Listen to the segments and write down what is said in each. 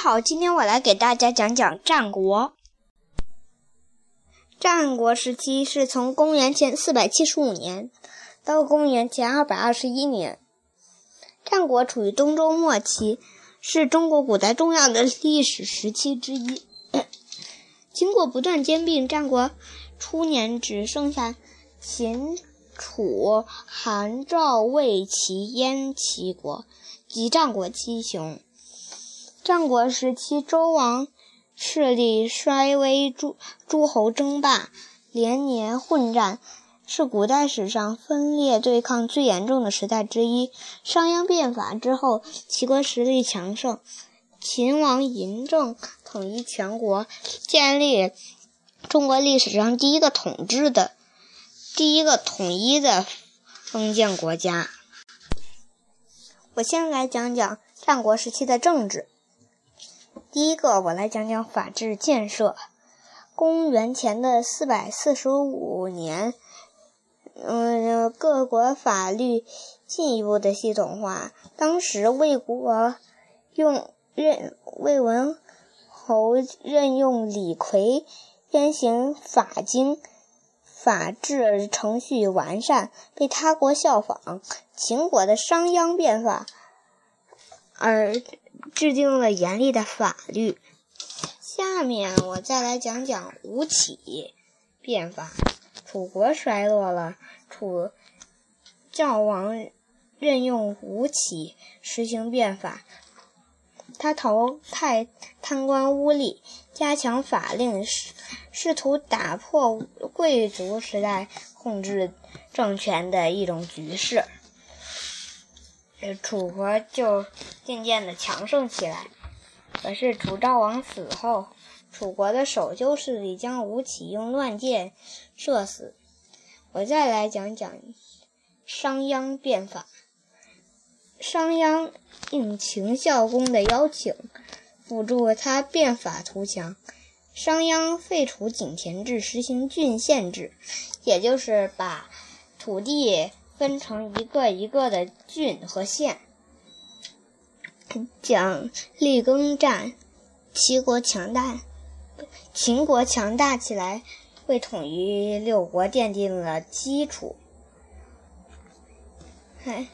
好，今天我来给大家讲讲战国。战国时期是从公元前四百七十五年到公元前二百二十一年。战国处于东周末期，是中国古代重要的历史时期之一。经过不断兼并，战国初年只剩下秦、楚、韩、赵、魏、齐、燕七国，即战国七雄。战国时期，周王势力衰微，诸诸侯争霸，连年混战，是古代史上分裂对抗最严重的时代之一。商鞅变法之后，齐国实力强盛，秦王嬴政统一全国，建立中国历史上第一个统治的、第一个统一的封建国家。我先来讲讲战国时期的政治。第一个，我来讲讲法治建设。公元前的四百四十五年，嗯，各国法律进一步的系统化。当时魏国用任魏文侯任用李逵编行法经，法治程序完善，被他国效仿。秦国的商鞅变法，而。制定了严厉的法律。下面我再来讲讲吴起变法。楚国衰落了，楚教王任用吴起实行变法。他淘汰贪官污吏，加强法令，试试图打破贵族时代控制政权的一种局势。楚国就渐渐的强盛起来。可是楚昭王死后，楚国的守旧势力将吴起用乱箭射死。我再来讲讲商鞅变法。商鞅应秦孝公的邀请，辅助他变法图强。商鞅废除井田制，实行郡县制，也就是把土地。分成一个一个的郡和县，讲立耕战，齐国强大，秦国强大起来，为统一六国奠定了基础。哎，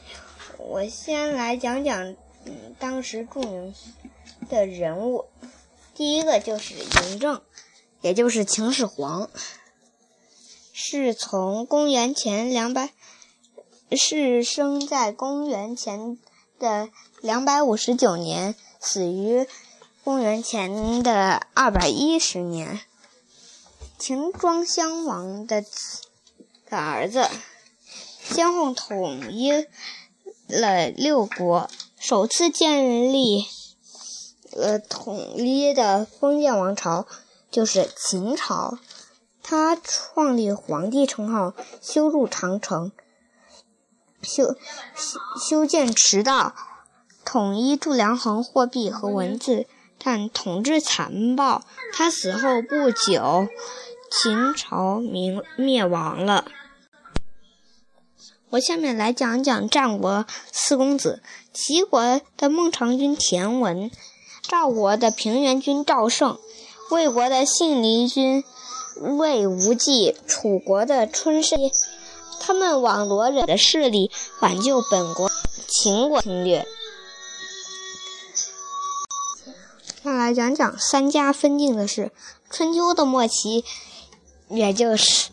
我先来讲讲嗯当时著名的人物，第一个就是嬴政，也就是秦始皇，是从公元前两百。是生在公元前的两百五十九年，死于公元前的二百一十年。秦庄襄王的的儿子，先后统一了六国，首次建立呃统一的封建王朝就是秦朝。他创立皇帝称号，修筑长城。修修建驰道，统一度量衡、货币和文字，但统治残暴。他死后不久，秦朝灭灭亡了。我下面来讲讲战国四公子：齐国的孟尝君田文，赵国的平原君赵胜，魏国的信陵君魏无忌，楚国的春申。他们网罗人的势力，挽救本国秦国侵略。再来讲讲三家分晋的事。春秋的末期，也就是，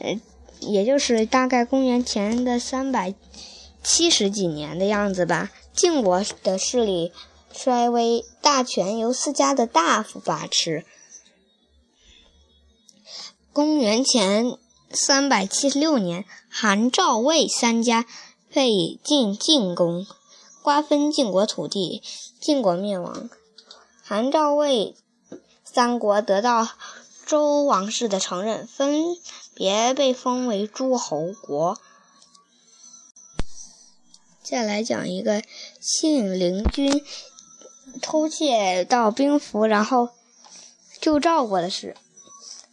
呃，也就是大概公元前的三百七十几年的样子吧。晋国的势力衰微，大权由四家的大夫把持。公元前。三百七十六年，韩、赵、魏三家被晋进攻，瓜分晋国土地，晋国灭亡。韩、赵、魏三国得到周王室的承认，分别被封为诸侯国。再来讲一个信陵君偷窃到兵符，然后救赵国的事。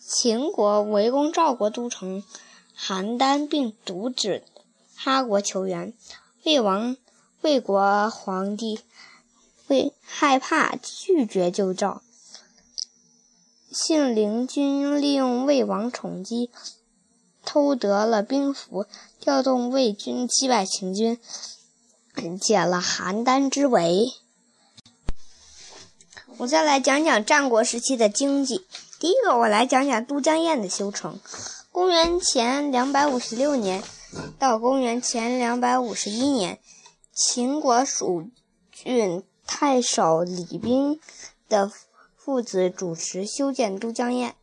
秦国围攻赵国都城邯郸，并阻止哈国求援。魏王、魏国皇帝为害怕，拒绝救赵。信陵君利用魏王宠姬，偷得了兵符，调动魏军击败秦军，解了邯郸之围。我再来讲讲战国时期的经济。第一个，我来讲讲都江堰的修成。公元前两百五十六年到公元前两百五十一年，秦国蜀郡太守李冰的父子主持修建都江堰，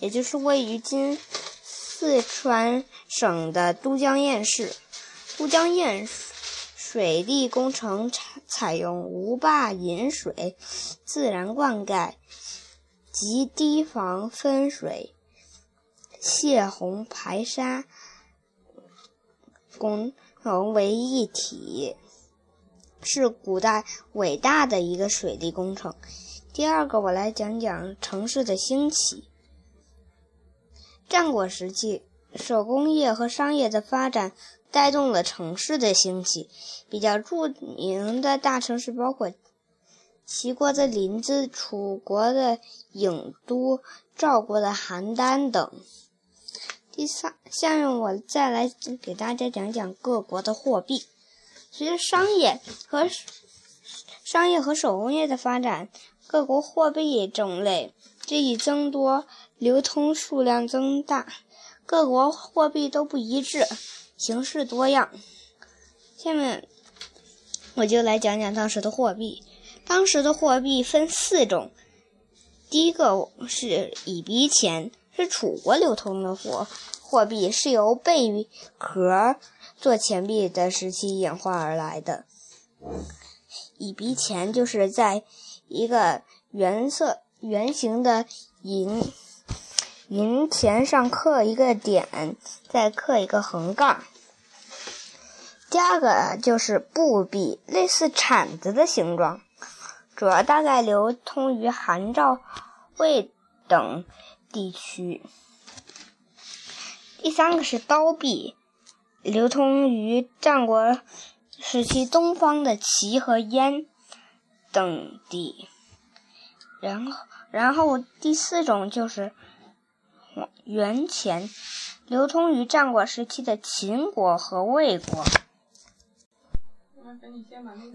也就是位于今四川省的都江堰市。都江堰水利工程采采用无坝引水、自然灌溉及堤防分水。泄洪排沙工融为一体，是古代伟大的一个水利工程。第二个，我来讲讲城市的兴起。战国时期，手工业和商业的发展带动了城市的兴起。比较著名的大城市包括齐国的临淄、楚国的郢都、赵国的邯郸等。第三，下面我再来给大家讲讲各国的货币。随着商业和商业和手工业的发展，各国货币种类日益增多，流通数量增大。各国货币都不一致，形式多样。下面我就来讲讲当时的货币。当时的货币分四种，第一个是以币钱。是楚国流通的货货币，是由贝壳做钱币的时期演化而来的。以币钱就是在一个原色圆形的银银钱上刻一个点，再刻一个横杠。第二个就是布币，类似铲子的形状，主要大概流通于韩、赵、魏等。地区，第三个是刀币，流通于战国时期东方的齐和燕等地。然后，然后第四种就是元钱，流通于战国时期的秦国和魏国。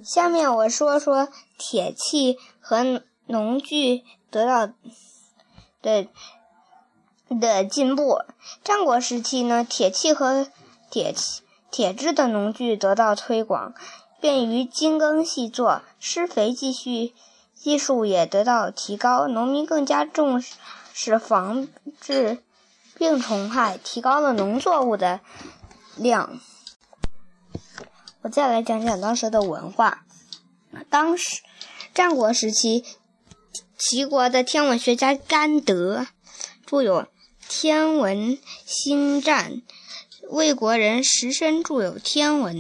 下面我说说铁器和农具得到的。的进步。战国时期呢，铁器和铁器、铁制的农具得到推广，便于精耕细作，施肥技术技术也得到提高，农民更加重视防治病虫害，提高了农作物的量。再来讲讲当时的文化。当时战国时期，齐国的天文学家甘德著有。《天文星战》，魏国人石申著有《天文》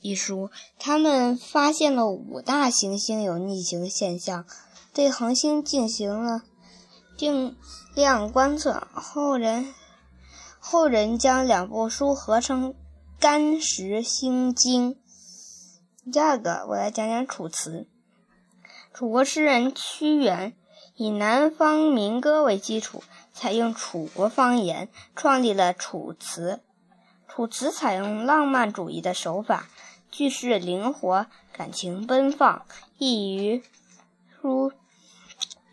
一书，他们发现了五大行星有逆行现象，对恒星进行了定量观测。后人后人将两部书合成《干石心经》。第二个，我来讲讲《楚辞》。楚国诗人屈原以南方民歌为基础。采用楚国方言，创立了《楚辞》。《楚辞》采用浪漫主义的手法，句式灵活，感情奔放，易于抒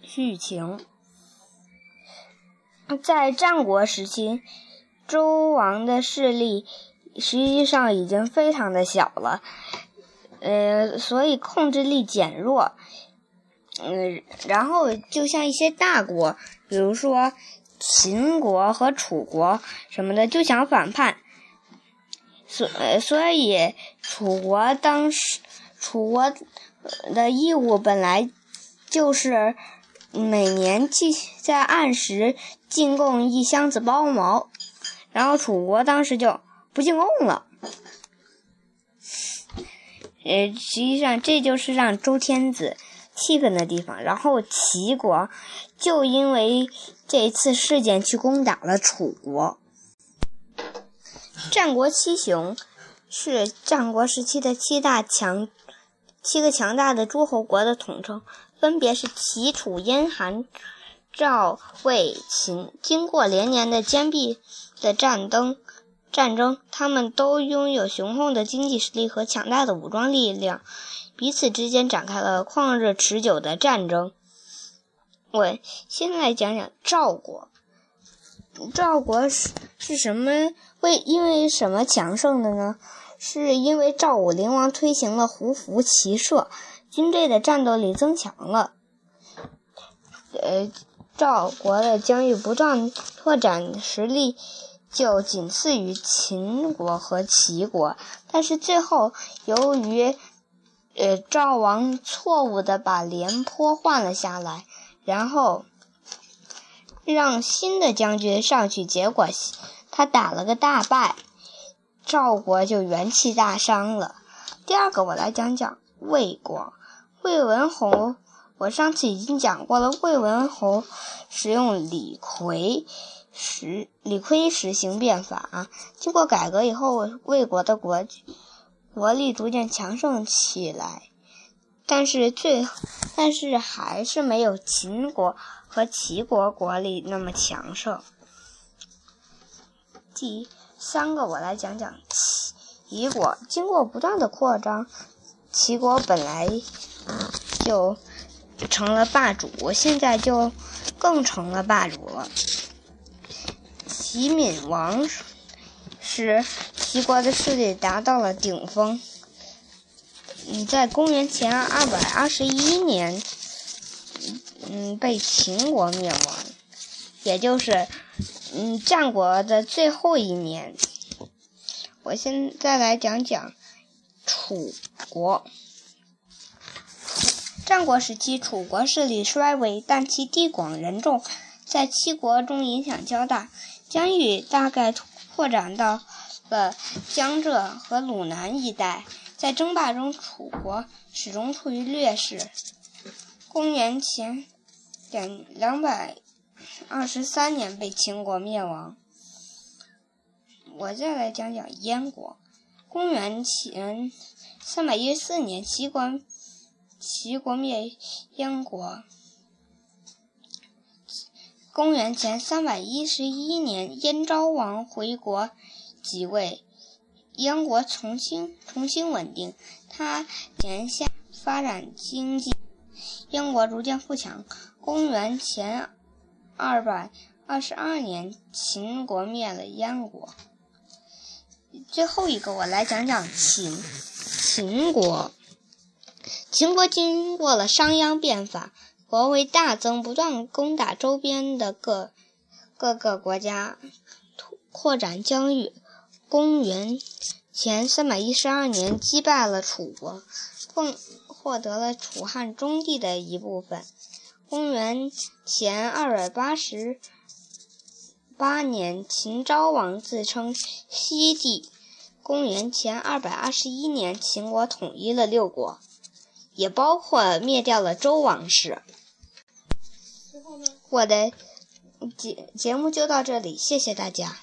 叙情。在战国时期，周王的势力实际上已经非常的小了，呃，所以控制力减弱。嗯，然后就像一些大国，比如说秦国和楚国什么的，就想反叛，所所以楚国当时楚国的义务本来就是每年进在按时进贡一箱子包毛，然后楚国当时就不进贡了。呃，实际上这就是让周天子。气愤的地方，然后齐国就因为这次事件去攻打了楚国。战国七雄是战国时期的七大强七个强大的诸侯国的统称，分别是齐、楚、燕、韩、赵、魏、秦。经过连年的坚壁的战争，战争，他们都拥有雄厚的经济实力和强大的武装力量，彼此之间展开了旷日持久的战争。我先来讲讲赵国。赵国是是什么？为因为什么强盛的呢？是因为赵武灵王推行了胡服骑射，军队的战斗力增强了。呃，赵国的疆域不断拓展，实力就仅次于秦国和齐国。但是最后，由于呃赵王错误的把廉颇换了下来，然后让新的将军上去，结果他打了个大败。赵国就元气大伤了。第二个，我来讲讲魏国。魏文侯，我上次已经讲过了。魏文侯使用李逵实李逵实行变法，经过改革以后，魏国的国国力逐渐强盛起来。但是最，但是还是没有秦国和齐国国力那么强盛。第。三个，我来讲讲齐国。经过不断的扩张，齐国本来就成了霸主，现在就更成了霸主了。齐闵王时，齐国的势力达到了顶峰。嗯，在公元前二百二十一年，嗯，被秦国灭亡，也就是。嗯，战国的最后一年，我现在来讲讲楚国。战国时期，楚国势力衰微，但其地广人众，在七国中影响较大，疆域大概扩展到了江浙和鲁南一带。在争霸中，楚国始终处于劣势。公元前两两百。二十三年被秦国灭亡。我再来讲讲燕国。公元前三百一十四年，齐国齐国灭燕国。公元前三百一十一年，燕昭王回国即位，燕国重新重新稳定。他年下发展经济，燕国逐渐富强。公元前。二百二十二年，秦国灭了燕国。最后一个，我来讲讲秦。秦国，秦国经过了商鞅变法，国威大增，不断攻打周边的各各个国家，扩展疆域。公元前三百一十二年，击败了楚国，共获得了楚汉中地的一部分。公元前二百八十八年，秦昭王自称西帝。公元前二百二十一年，秦国统一了六国，也包括灭掉了周王室。我的节节目就到这里，谢谢大家。